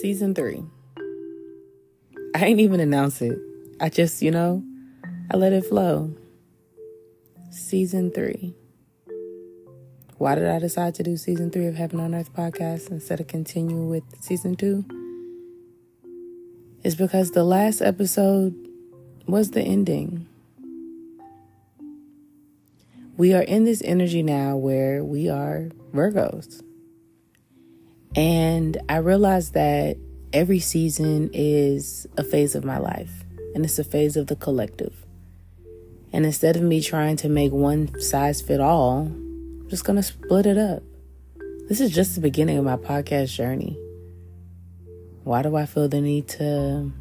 season three. I ain't even announce it. I just, you know, I let it flow. Season three. Why did I decide to do season three of Heaven on Earth podcast instead of continue with season two? It's because the last episode was the ending. We are in this energy now where we are Virgos. And I realized that every season is a phase of my life, and it's a phase of the collective. And instead of me trying to make one size fit all, I'm just going to split it up. This is just the beginning of my podcast journey. Why do I feel the need to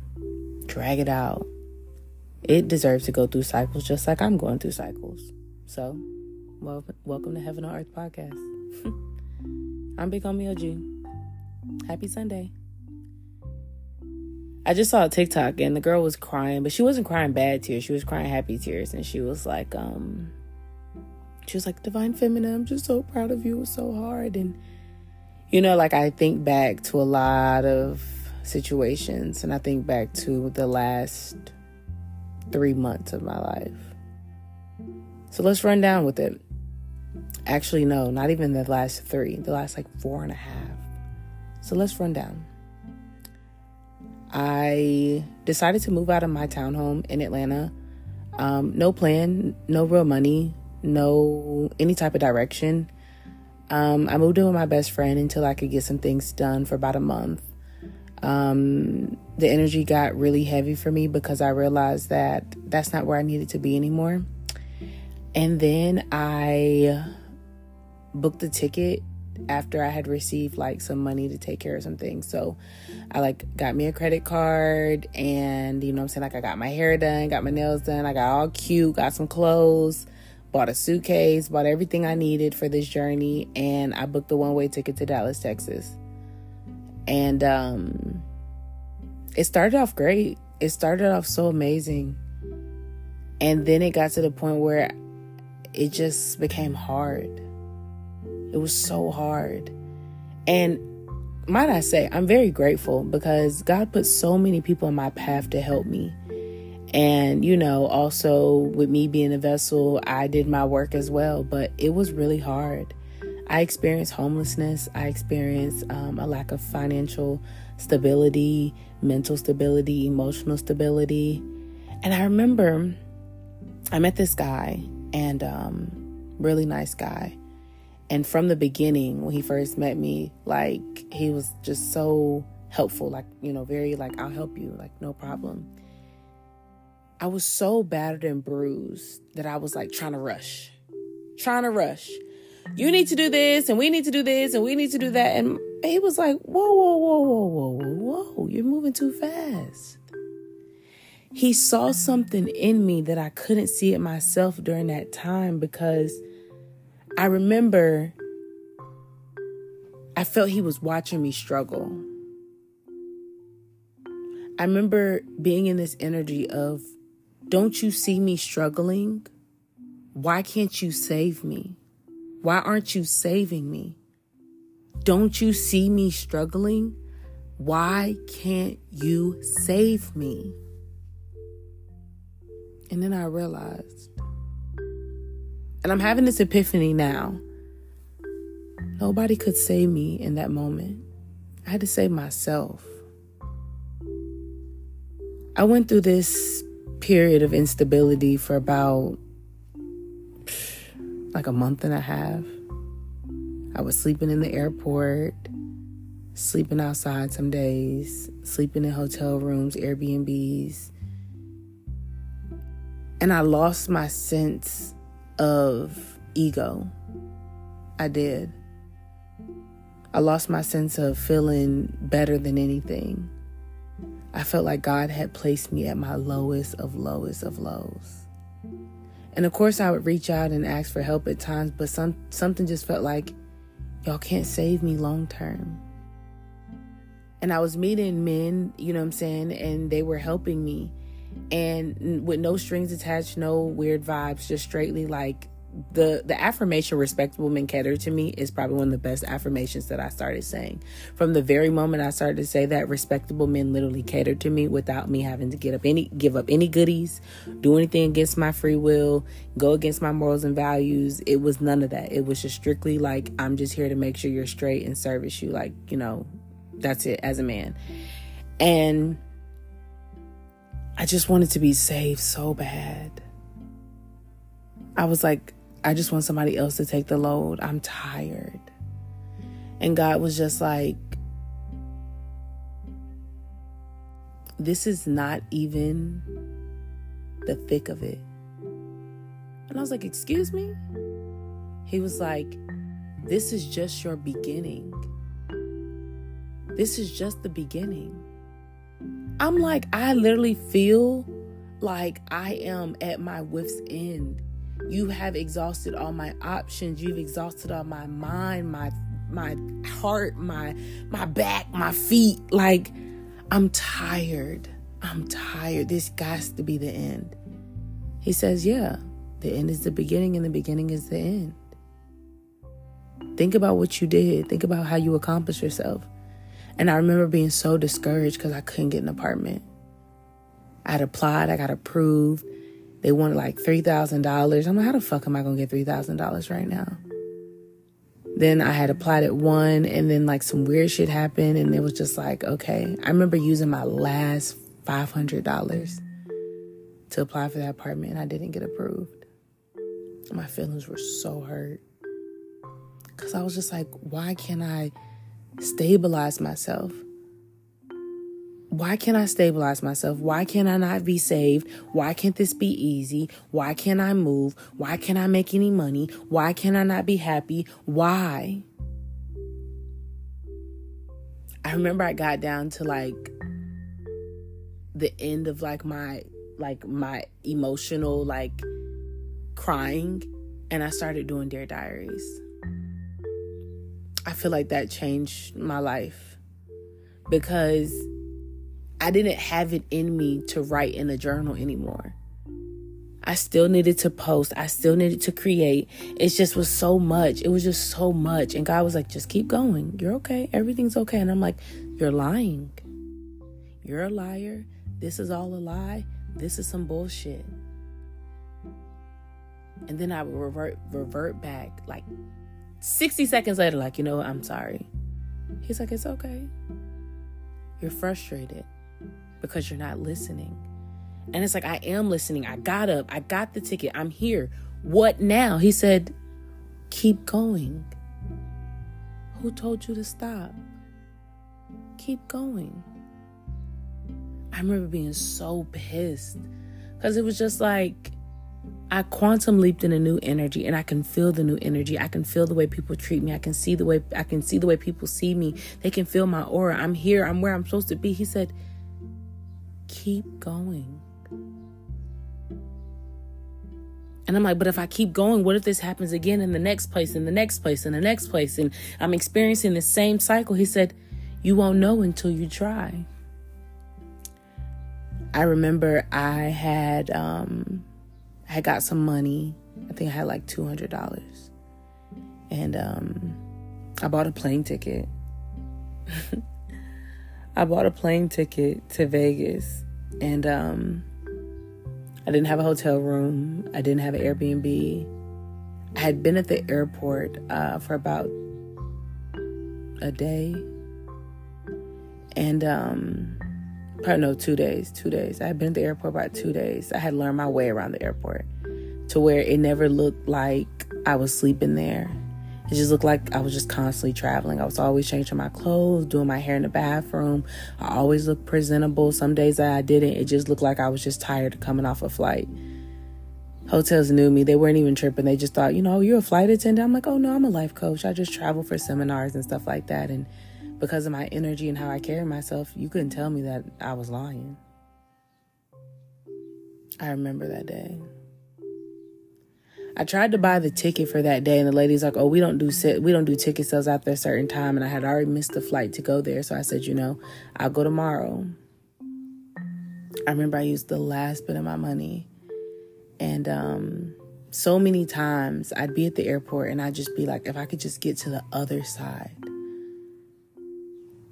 drag it out? It deserves to go through cycles just like I'm going through cycles. So, well, welcome to Heaven on Earth podcast. I'm Big Homie OG. Happy Sunday. I just saw a TikTok and the girl was crying, but she wasn't crying bad tears. She was crying happy tears. And she was like, um, she was like, Divine Feminine, I'm just so proud of you. It was so hard. And, you know, like I think back to a lot of situations and I think back to the last three months of my life. So let's run down with it. Actually, no, not even the last three, the last like four and a half. So let's run down. I decided to move out of my townhome in Atlanta. Um, no plan, no real money, no any type of direction. Um, I moved in with my best friend until I could get some things done for about a month. Um, the energy got really heavy for me because I realized that that's not where I needed to be anymore. And then I booked the ticket after I had received like some money to take care of some things. So I like got me a credit card and you know I'm saying like I got my hair done, got my nails done, I got all cute, got some clothes, bought a suitcase, bought everything I needed for this journey and I booked the one-way ticket to Dallas, Texas. And um it started off great. It started off so amazing. And then it got to the point where it just became hard. It was so hard. And might I say, I'm very grateful because God put so many people in my path to help me. And, you know, also with me being a vessel, I did my work as well, but it was really hard. I experienced homelessness. I experienced um, a lack of financial stability, mental stability, emotional stability. And I remember I met this guy, and um, really nice guy. And from the beginning, when he first met me, like he was just so helpful, like, you know, very like, I'll help you, like, no problem. I was so battered and bruised that I was like trying to rush, trying to rush. You need to do this, and we need to do this, and we need to do that. And he was like, whoa, whoa, whoa, whoa, whoa, whoa, whoa, you're moving too fast. He saw something in me that I couldn't see it myself during that time because I remember I felt he was watching me struggle. I remember being in this energy of, don't you see me struggling? Why can't you save me? Why aren't you saving me? Don't you see me struggling? Why can't you save me? And then I realized and I'm having this epiphany now. Nobody could save me in that moment. I had to save myself. I went through this period of instability for about like a month and a half. I was sleeping in the airport, sleeping outside some days, sleeping in hotel rooms, Airbnbs. And I lost my sense of ego. I did. I lost my sense of feeling better than anything. I felt like God had placed me at my lowest of lowest of lows. And of course I would reach out and ask for help at times, but some something just felt like y'all can't save me long term. And I was meeting men, you know what I'm saying, and they were helping me and with no strings attached, no weird vibes, just straightly like the the affirmation respectable men cater to me is probably one of the best affirmations that I started saying. From the very moment I started to say that respectable men literally cater to me without me having to get up any give up any goodies, do anything against my free will, go against my morals and values. It was none of that. It was just strictly like I'm just here to make sure you're straight and service you like, you know, that's it as a man. And I just wanted to be saved so bad. I was like, I just want somebody else to take the load. I'm tired. And God was just like, this is not even the thick of it. And I was like, excuse me? He was like, this is just your beginning. This is just the beginning. I'm like, I literally feel like I am at my wits' end. You have exhausted all my options. You've exhausted all my mind my my heart my my back my feet. Like i'm tired. I'm tired. This has to be the end. He says yeah the end is the beginning and the beginning is the end. Think about what you did. Think about how you accomplished yourself and i remember being so discouraged because i couldn't get an apartment i had applied i got approved they wanted like $3,000. I'm like, how the fuck am I going to get $3,000 right now? Then I had applied at one, and then like some weird shit happened, and it was just like, okay. I remember using my last $500 to apply for that apartment, and I didn't get approved. My feelings were so hurt. Because I was just like, why can't I stabilize myself? why can't I stabilize myself? Why can't I not be saved? Why can't this be easy? Why can't I move? Why can't I make any money? Why can I not be happy? Why? I remember I got down to like the end of like my like my emotional like crying and I started doing Dear Diaries. I feel like that changed my life because I didn't have it in me to write in a journal anymore. I still needed to post. I still needed to create. It just was so much. It was just so much. And God was like, just keep going. You're okay. Everything's okay. And I'm like, you're lying. You're a liar. This is all a lie. This is some bullshit. And then I would revert revert back like 60 seconds later, like, you know what, I'm sorry. He's like, it's okay. You're frustrated because you're not listening. And it's like, I am listening. I got up. I got the ticket. I'm here. What now? He said, Keep going. Who told you to stop? Keep going. I remember being so pissed because it was just like, I quantum leaped in a new energy and I can feel the new energy. I can feel the way people treat me. I can see the way I can see the way people see me. They can feel my aura. I'm here. I'm where I'm supposed to be. He said, keep going. And I'm like, but if I keep going, what if this happens again in the next place, in the next place, in the next place? And I'm experiencing the same cycle. He said, You won't know until you try. I remember I had um I had got some money. I think I had like two hundred dollars. And um I bought a plane ticket. I bought a plane ticket to Vegas and um, I didn't have a hotel room. I didn't have an Airbnb. I had been at the airport uh, for about a day. And um, no, two days, two days. I had been at the airport about two days. I had learned my way around the airport to where it never looked like I was sleeping there. It just looked like I was just constantly traveling. I was always changing my clothes, doing my hair in the bathroom. I always looked presentable. Some days I didn't, it just looked like I was just tired coming off a flight. Hotels knew me. They weren't even tripping. They just thought, you know, you're a flight attendant. I'm like, oh no, I'm a life coach. I just travel for seminars and stuff like that. And because of my energy and how I carry myself, you couldn't tell me that I was lying. I remember that day. I tried to buy the ticket for that day, and the lady's like, "Oh, we don't do sit, we don't do ticket sales after a certain time." And I had already missed the flight to go there, so I said, "You know, I'll go tomorrow." I remember I used the last bit of my money, and um, so many times I'd be at the airport and I'd just be like, if I could just get to the other side.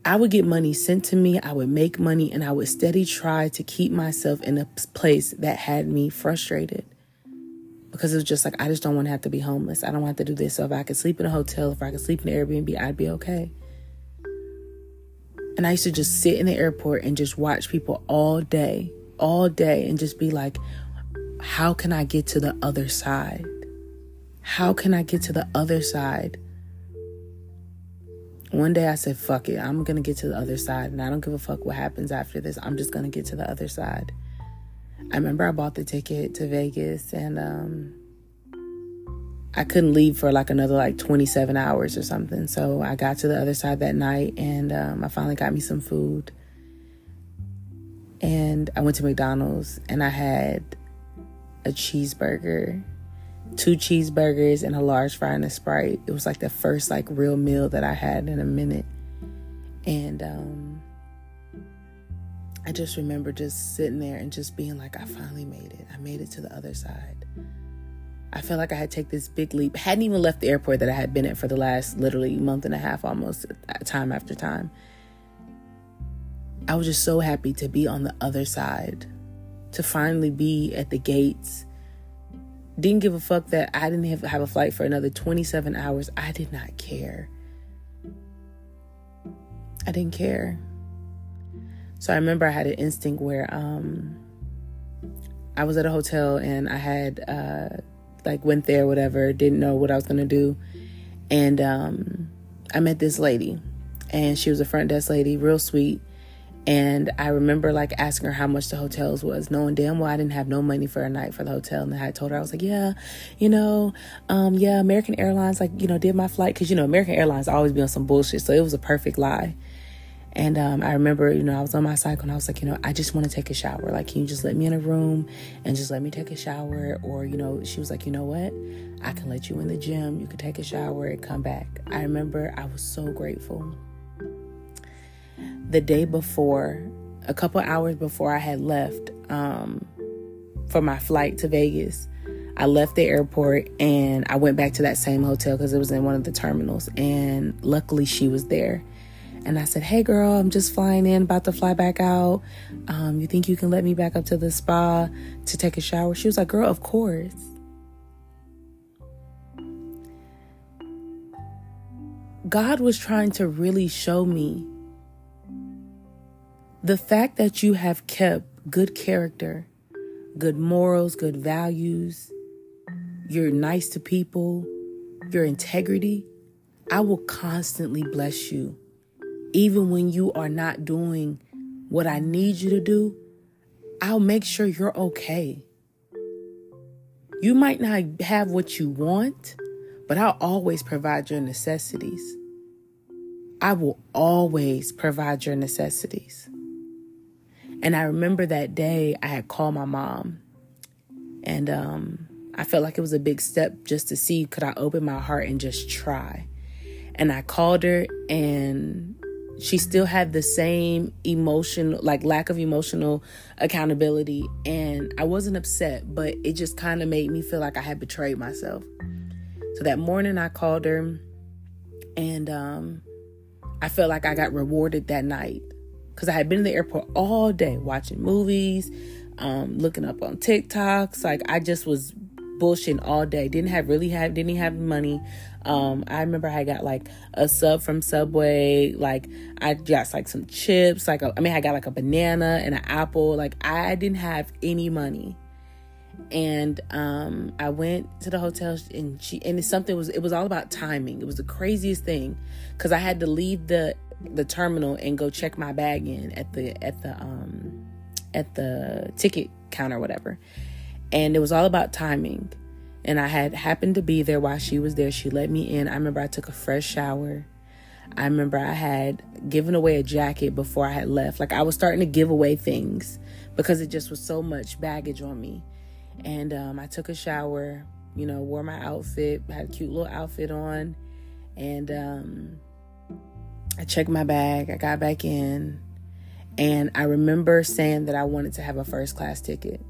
I would get money sent to me, I would make money, and I would steady try to keep myself in a place that had me frustrated. Because it was just like, I just don't want to have to be homeless. I don't want to do this. So if I could sleep in a hotel, if I could sleep in an Airbnb, I'd be okay. And I used to just sit in the airport and just watch people all day, all day, and just be like, how can I get to the other side? How can I get to the other side? One day I said, fuck it, I'm gonna get to the other side, and I don't give a fuck what happens after this. I'm just gonna get to the other side. I remember I bought the ticket to Vegas, and um, I couldn't leave for like another like 27 hours or something. So I got to the other side that night and um, I finally got me some food. And I went to McDonald's and I had a cheeseburger, two cheeseburgers, and a large fry and a Sprite. It was like the first like real meal that I had in a minute. And um, I just remember just sitting there and just being like, I finally made it. I made it to the other side. I felt like I had take this big leap. Hadn't even left the airport that I had been at for the last literally month and a half, almost time after time. I was just so happy to be on the other side, to finally be at the gates. Didn't give a fuck that I didn't have, have a flight for another 27 hours. I did not care. I didn't care. So I remember I had an instinct where um, I was at a hotel and I had. Uh, like went there, whatever, didn't know what I was gonna do. And um, I met this lady, and she was a front desk lady, real sweet. And I remember like asking her how much the hotels was, knowing damn well I didn't have no money for a night for the hotel. And I told her I was like, yeah, you know, um, yeah, American Airlines like you know did my flight because you know American Airlines always be on some bullshit, so it was a perfect lie. And um, I remember, you know, I was on my cycle and I was like, you know, I just want to take a shower. Like, can you just let me in a room and just let me take a shower? Or, you know, she was like, you know what? I can let you in the gym. You can take a shower and come back. I remember I was so grateful. The day before, a couple hours before I had left um, for my flight to Vegas, I left the airport and I went back to that same hotel because it was in one of the terminals. And luckily, she was there and I said, Hey girl, I'm just flying in, about to fly back out. Um, you think you can let me back up to the spa to take a shower? She was like, Girl, of course. God was trying to really show me the fact that you have kept good character, good morals, good values, you're nice to people, your integrity. I will constantly bless you even when you are not doing what I need you to do, I'll make sure you're okay. You might not have what you want, but I'll always provide your necessities. I will always provide your necessities. And I remember that day I had called my mom, and um, I felt like it was a big step just to see could I open my heart and just try. And I called her, and she still had the same emotion like lack of emotional accountability. And i wasn't upset but it just kind of made me feel like i had betrayed myself. So that morning i called her and um, i felt like i got rewarded that night because i had been in the airport all day watching movies um, looking up on tiktoks like i just was bullshitting all day didn't have really have didn't have money um, I remember I got like a sub from Subway, like I got like some chips, like a, I mean I got like a banana and an apple. Like I didn't have any money. And um, I went to the hotel and she and something was it was all about timing. It was the craziest thing cuz I had to leave the the terminal and go check my bag in at the at the um at the ticket counter whatever. And it was all about timing and I had happened to be there while she was there. She let me in. I remember I took a fresh shower. I remember I had given away a jacket before I had left. Like I was starting to give away things because it just was so much baggage on me. And um, I took a shower, you know, wore my outfit, had a cute little outfit on, and um, I checked my bag. I got back in, and I remember saying that I wanted to have a first class ticket.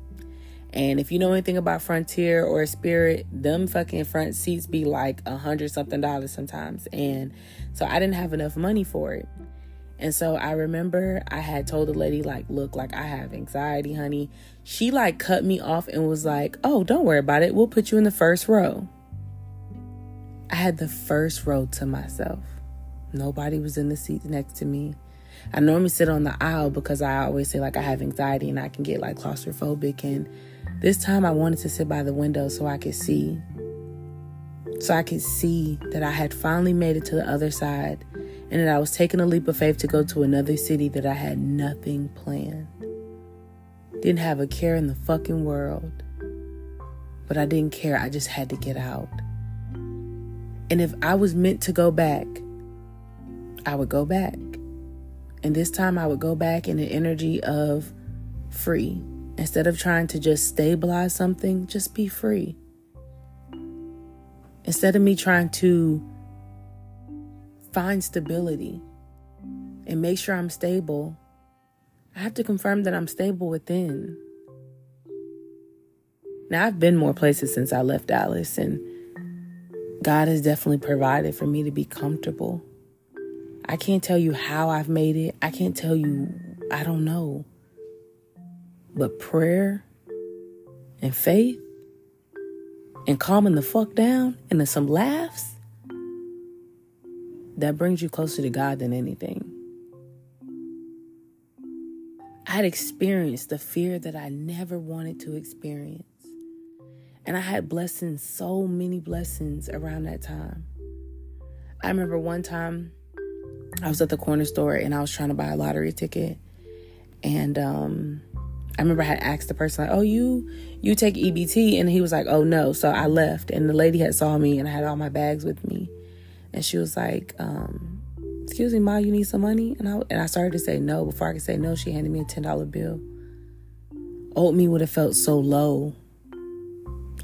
And if you know anything about Frontier or Spirit, them fucking front seats be like a hundred something dollars sometimes. And so I didn't have enough money for it. And so I remember I had told the lady, like, look, like I have anxiety, honey. She like cut me off and was like, oh, don't worry about it. We'll put you in the first row. I had the first row to myself. Nobody was in the seat next to me. I normally sit on the aisle because I always say like I have anxiety and I can get like claustrophobic. And this time I wanted to sit by the window so I could see. So I could see that I had finally made it to the other side and that I was taking a leap of faith to go to another city that I had nothing planned. Didn't have a care in the fucking world. But I didn't care. I just had to get out. And if I was meant to go back, I would go back. And this time I would go back in the energy of free. Instead of trying to just stabilize something, just be free. Instead of me trying to find stability and make sure I'm stable, I have to confirm that I'm stable within. Now, I've been more places since I left Dallas, and God has definitely provided for me to be comfortable. I can't tell you how I've made it. I can't tell you, I don't know. But prayer and faith and calming the fuck down and then some laughs, that brings you closer to God than anything. I had experienced the fear that I never wanted to experience. And I had blessings, so many blessings around that time. I remember one time I was at the corner store and I was trying to buy a lottery ticket. And um, I remember I had asked the person, like, oh, you you take EBT? And he was like, oh, no. So I left. And the lady had saw me and I had all my bags with me. And she was like, um, excuse me, Ma, you need some money? And I, and I started to say no. Before I could say no, she handed me a $10 bill. Old me would have felt so low.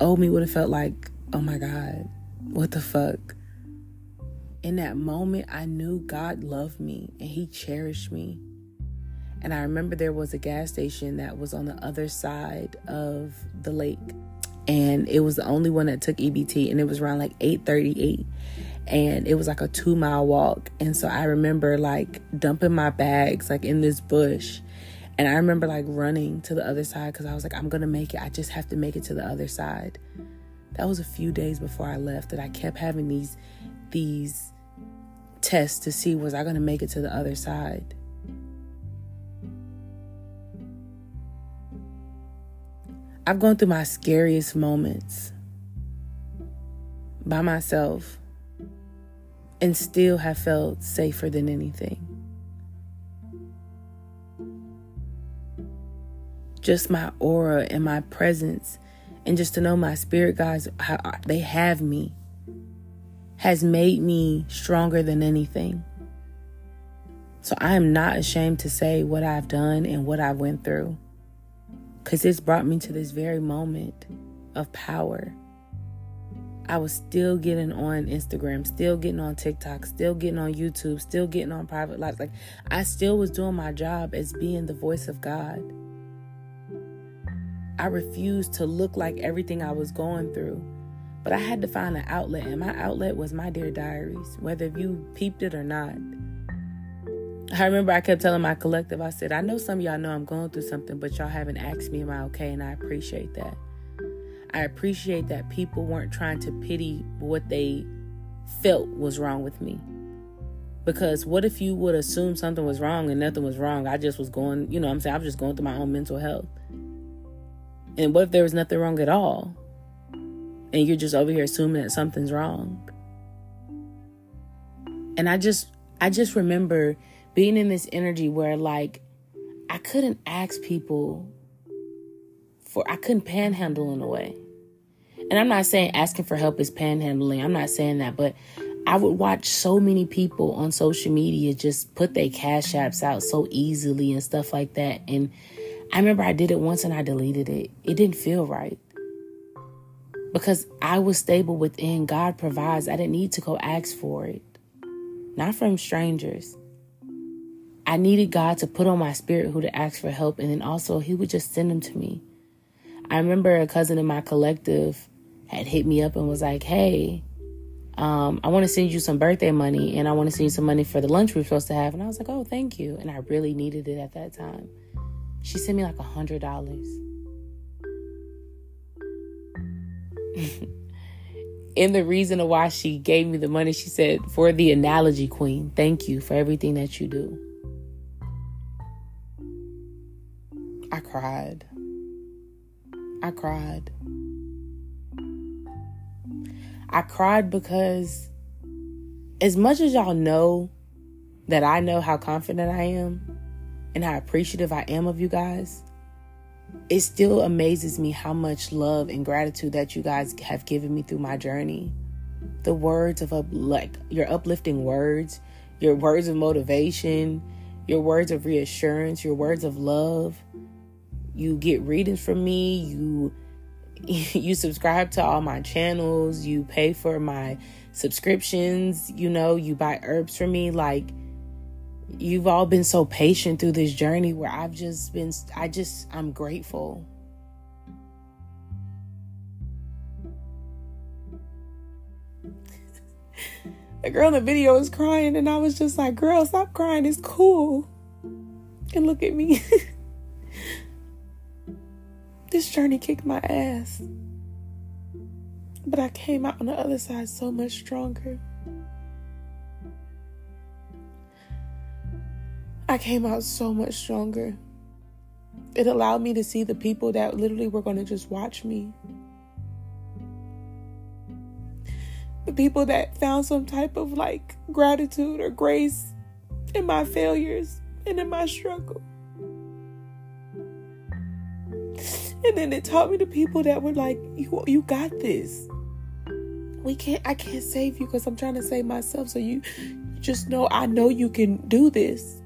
Old me would have felt like, oh my God, what the fuck? In that moment, I knew God loved me and He cherished me. And I remember there was a gas station that was on the other side of the lake. And it was the only one that took EBT. And it was around like 838. And it was like a two mile walk. And so I remember like dumping my bags like in this bush. And I remember like running to the other side because I was like, I'm to make it. I just have to make it to the other side. That was a few days before I left that I kept having these these test to see was I going to make it to the other side. I've gone through my scariest moments by myself and still have felt safer than anything. Just my aura and my presence, and just to know my spirit guides, they have me has made me stronger than anything. So I am not ashamed to say what I've done and what I've went through. Cause it's brought me to this very moment of power. I was still getting on Instagram, still getting on TikTok, still getting on YouTube, still getting on private lives. Like I still was doing my job as being the voice of God. I refused to look like everything I was going through. But I had to find an outlet, and my outlet was my dear diaries, whether you peeped it or not. I remember I kept telling my collective, I said, I know some of y'all know I'm going through something, but y'all haven't asked me, am I okay? And I appreciate that. I appreciate that people weren't trying to pity what they felt was wrong with me. Because what if you would assume something was wrong and nothing was wrong? I just was going, you know I'm saying? I was just going through my own mental health. And what if there was nothing wrong at all? And you're just over here assuming that something's wrong. And I just I just remember being in this energy where like I couldn't ask people for I couldn't panhandle in a way. And I'm not saying asking for help is panhandling. I'm not saying that, but I would watch so many people on social media just put their cash apps out so easily and stuff like that. And I remember I did it once and I deleted it. It didn't feel right because I was stable within. God provides. I didn't need to go ask for it, not from strangers. I needed God to put on my spirit who to ask for help, and then also He would just send them to me. I remember a cousin in my collective had hit me up and was like, hey, um, I want to send you some birthday money and I want to send you some money for the lunch we are supposed to have. And I was like, oh, thank you. And I really needed it at that time. She sent me like a hundred dollars. And the reason of why she gave me the money, she said, for the analogy queen, thank you for everything that you do. I cried. I cried. I cried because as much as y'all know that I know how confident I am and how appreciative I am of you guys, it still amazes me how much love and gratitude that you guys have given me through my journey. The words of up, like your uplifting words, your words of motivation, your words of reassurance, your words of love. You get readings from me, you you subscribe to all my channels, you pay for my subscriptions, you know, you buy herbs for me. Like, you've all been so patient through this journey where I've just been, I just, I'm grateful. the girl in the video was crying, and I was just like, girl, stop crying. It's cool. And look at me. This journey kicked my ass. But I came out on the other side so much stronger. I came out so much stronger. It allowed me to see the people that literally were going to just watch me. The people that found some type of like gratitude or grace in my failures and in my struggle. And then it taught me the people that were like, "You, you got this. We can't. I can't save you because I'm trying to save myself. So you just know. I know you can do this."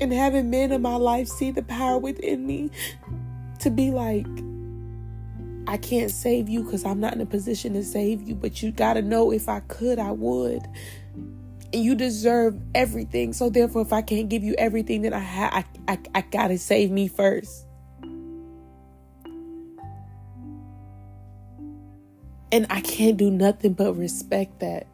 And having men in my life see the power within me to be like, I can't save you because I'm not in a position to save you, but you got to know if I could, I would and you deserve everything. So therefore, if I can't give you everything that I have, I, I, I gotta save me first. And I can't do nothing but respect that.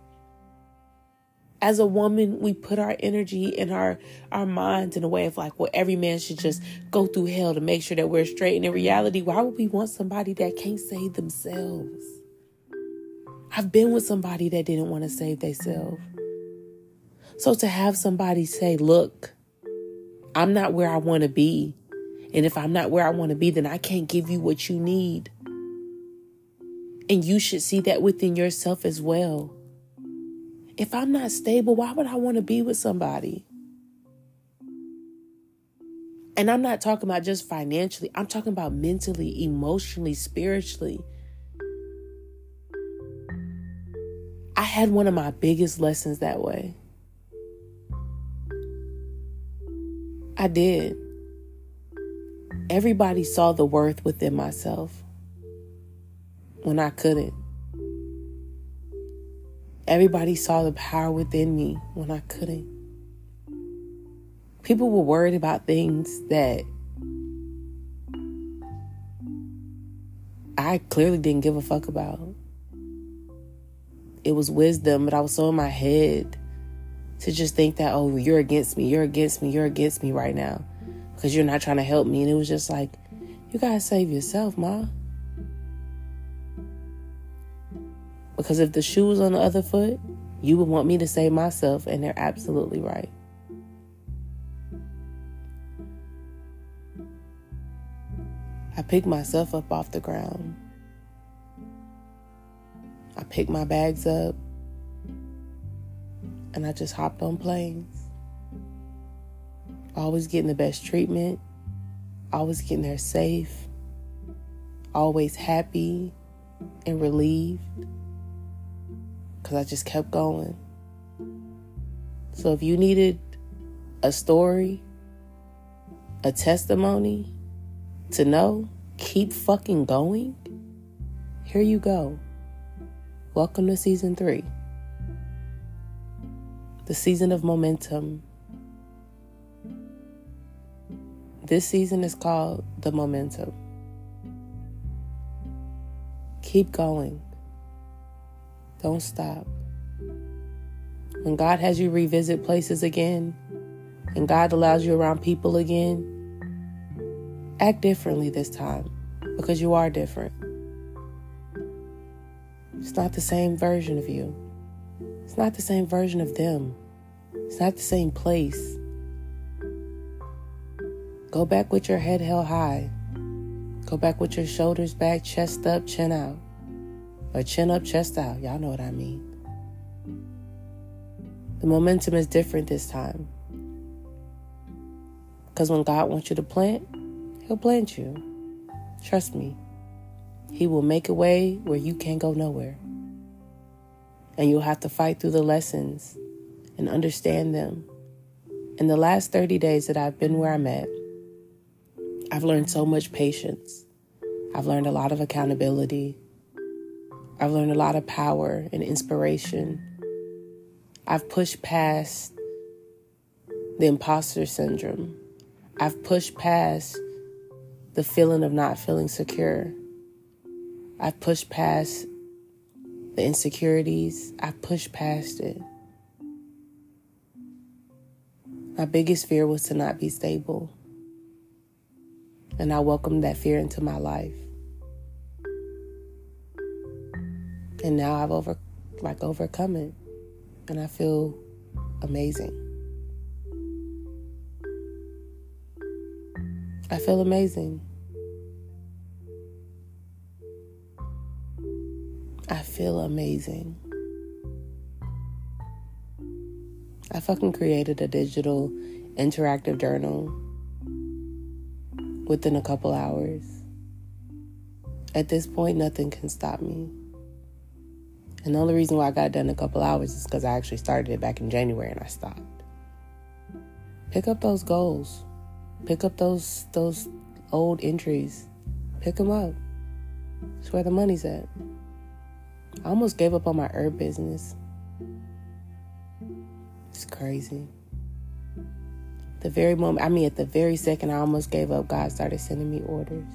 As a woman, we put our energy and our our minds in a way of like, well, every man should just go through hell to make sure that we're straight. And in reality, why would we want somebody that can't save themselves? I've been with somebody that didn't want to save themselves. So to have somebody say, look, I'm not where I want to be. And if I'm not where I want to be, then I can't give you what you need. And you should see that within yourself as well. If I'm not stable, why would I want to be with somebody? And I'm not talking about just financially, I'm talking about mentally, emotionally, spiritually. I had one of my biggest lessons that way. I did. Everybody saw the worth within myself when I couldn't. Everybody saw the power within me when I couldn't. People were worried about things that I clearly didn't give a fuck about. It was wisdom, but I was so in my head to just think that, oh, you're against me, you're against me, you're against me right now because you're not trying to help me. And it was just like, you gotta save yourself, Ma. Because if the shoe was on the other foot, you would want me to save myself, and they're absolutely right. I picked myself up off the ground. I picked my bags up and I just hopped on planes. Always getting the best treatment, always getting there safe, always happy and relieved because I just kept going. So if you needed a story, a testimony to know, keep fucking going, here you go. Welcome to season three the season of momentum. This season is called the momentum. Keep going. Don't stop. When God has you revisit places again, and God allows you around people again, act differently this time because you are different. It's not the same version of you. It's not the same version of them. It's not the same place. Go back with your head held high. Go back with your shoulders back, chest up, chin out. Or chin up, chest out. Y'all know what I mean. The momentum is different this time. Because when God wants you to plant, He'll plant you. Trust me. He will make a way where you can't go nowhere. And you'll have to fight through the lessons and understand them. In the last 30 days that I've been where I'm at, I've learned so much patience. I've learned a lot of accountability. I've learned a lot of power and inspiration. I've pushed past the imposter syndrome. I've pushed past the feeling of not feeling secure. I've pushed past the insecurities. I've pushed past it. My biggest fear was to not be stable. And I welcomed that fear into my life. And now I've over like overcome it. And I feel amazing. I feel amazing. I feel amazing. I fucking created a digital interactive journal within a couple hours. At this point, nothing can stop me. And the only reason why I got done in a couple hours is because I actually started it back in January and I stopped. Pick up those goals. Pick up those those old entries. Pick them up. It's where the money's at. I almost gave up on my herb business. It's crazy. The very moment, I mean, at the very second I almost gave up, God started sending me orders.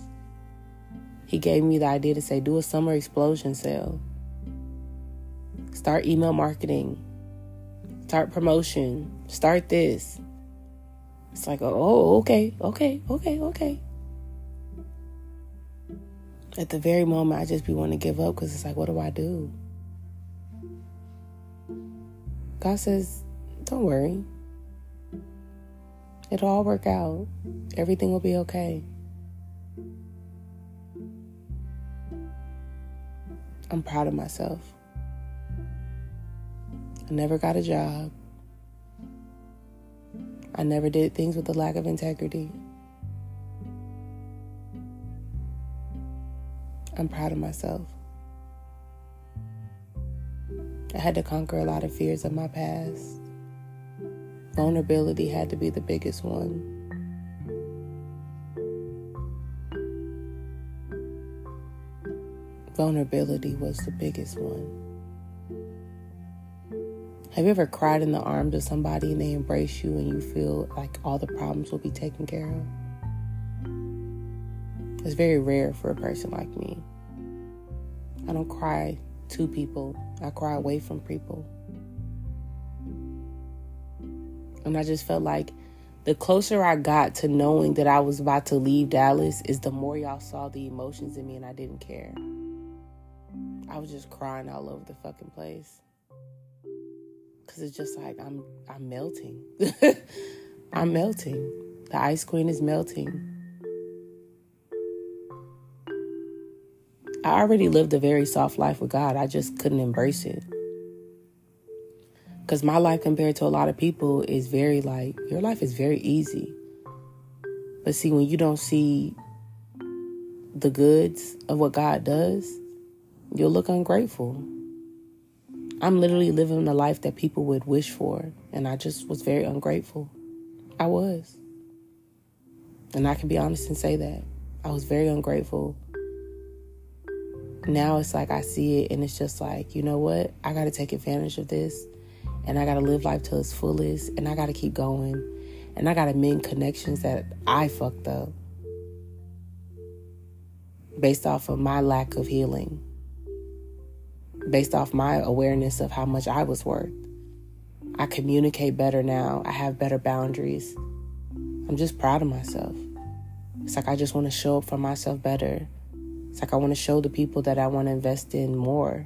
He gave me the idea to say, do a summer explosion sale. Start email marketing. Start promotion. Start this. It's like, oh, okay, okay, okay, okay. At the very moment, I just be wanting to give up because it's like, what do I do? God says, don't worry. It'll all work out. Everything will be okay. I'm proud of myself. I never got a job. I never did things with a lack of integrity. I'm proud of myself. I had to conquer a lot of fears of my past. Vulnerability had to be the biggest one. Vulnerability was the biggest one. Have you ever cried in the arms of somebody and they embrace you and you feel like all the problems will be taken care of? It's very rare for a person like me. I don't cry to people, I cry away from people. And I just felt like the closer I got to knowing that I was about to leave Dallas, is the more y'all saw the emotions in me and I didn't care. I was just crying all over the fucking place because it's just like I'm I'm melting. I'm melting. The ice queen is melting. I already lived a very soft life with God. I just couldn't embrace it. Because my life, compared to a lot of people, is very like, your life is very easy. But see, when you don't see the goods of what God does, you'll look ungrateful. I'm literally living the life that people would wish for. And I just was very ungrateful. I was. And I can be honest and say that. I was very ungrateful. Now it's like I see it and it's just like, you know what? I got to take advantage of this and I got to live life to its fullest and I got to keep going And I got to mend connections that I fucked up based off of my lack of healing, based off my awareness of how much I was worth. I communicate better now. I have better boundaries. I'm just proud of myself. It's like I just want to show up for myself better. It's like I want to show the people that I want to invest in more.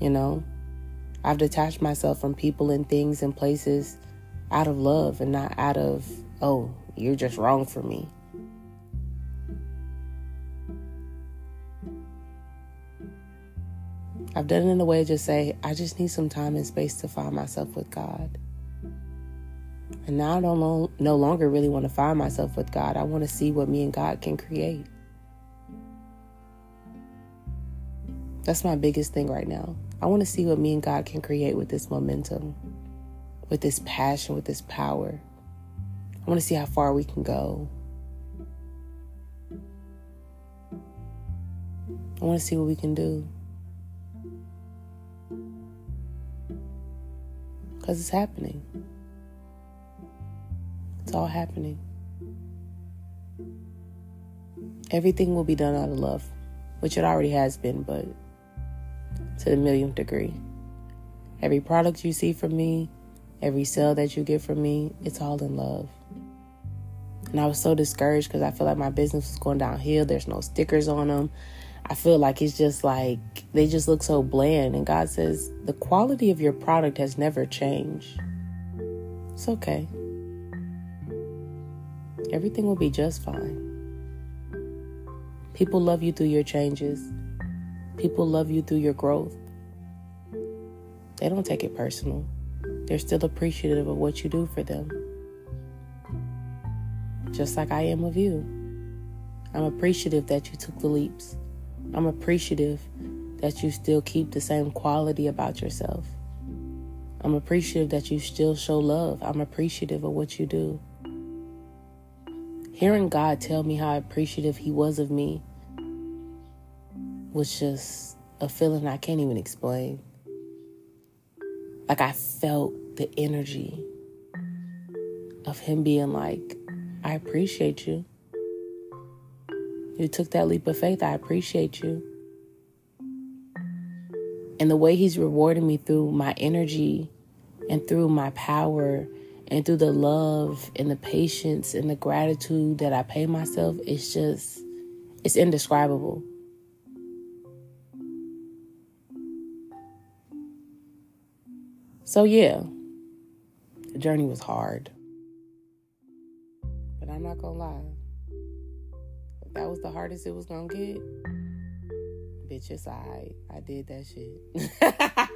You know, I've detached myself from people and things and places out of love and not out of, oh, you're just wrong for me. I've done it in a way to just say, I just need some time and space to find myself with God. And now I don't lo- no longer really want to find myself with God. I want to see what me and God can create. That's my biggest thing right now. I want to see what me and God can create with this momentum, with this passion, with this power. I want to see how far we can go. I want to see what we can do. Because it's happening. It's all happening. Everything will be done out of love, which it already has been, but to the millionth degree. Every product you see from me, every sale that you get from me, it's all in love. And I was so discouraged because I feel like my business was going downhill. There's no stickers on them. I feel like it's just like they just look so bland. And God says, the quality of your product has never changed. It's okay. Everything will be just fine. People love you through your changes, people love you through your growth. They don't take it personal, they're still appreciative of what you do for them. Just like I am of you. I'm appreciative that you took the leaps. I'm appreciative that you still keep the same quality about yourself. I'm appreciative that you still show love. I'm appreciative of what you do. Hearing God tell me how appreciative He was of me was just a feeling I can't even explain. Like I felt the energy of Him being like, I appreciate you. You took that leap of faith. I appreciate you. And the way He's rewarding me through my energy and through my power and through the love and the patience and the gratitude that I pay myself, it's just, it's indescribable. So, yeah, the journey was hard. But I'm not gonna lie that was the hardest it was gonna get, bitch, it's alright. I did that shit.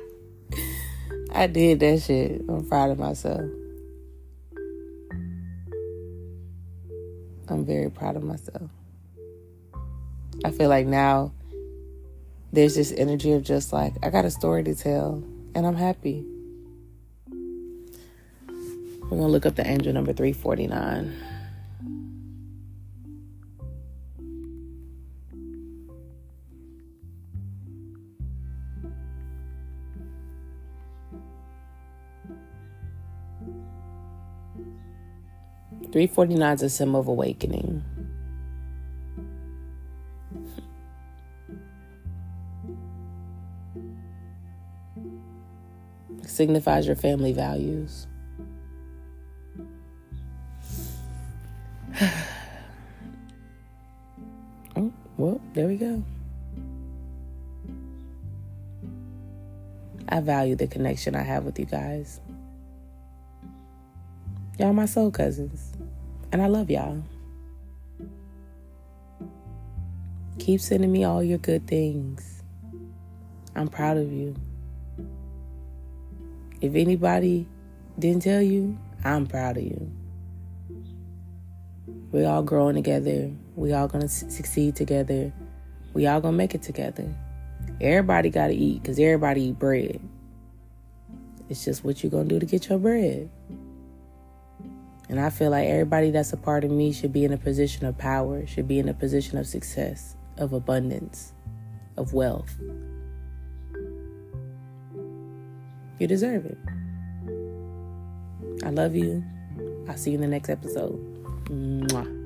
I did that shit. I'm proud of myself. I'm very proud of myself. I feel like now there's this energy of just like, I got a story to tell, and I'm happy. We're gonna look up the angel number 349. Three forty nine is a symbol of awakening. signifies your family values. oh, well, there we go. I value the connection I have with you guys. Y'all my soul cousins. And I love y'all. Keep sending me all your good things. I'm proud of you. If anybody didn't tell you, I'm proud of you. We all growing together. We all gonna succeed together. We all gonna make it together. Everybody gotta eat because everybody eat bread. It's just what you gonna do to get your bread. And I feel like everybody that's a part of me should be in a position of power, should be in a position of success, of abundance, of wealth. You deserve it. I love you. I'll see you in the next episode. Mwah.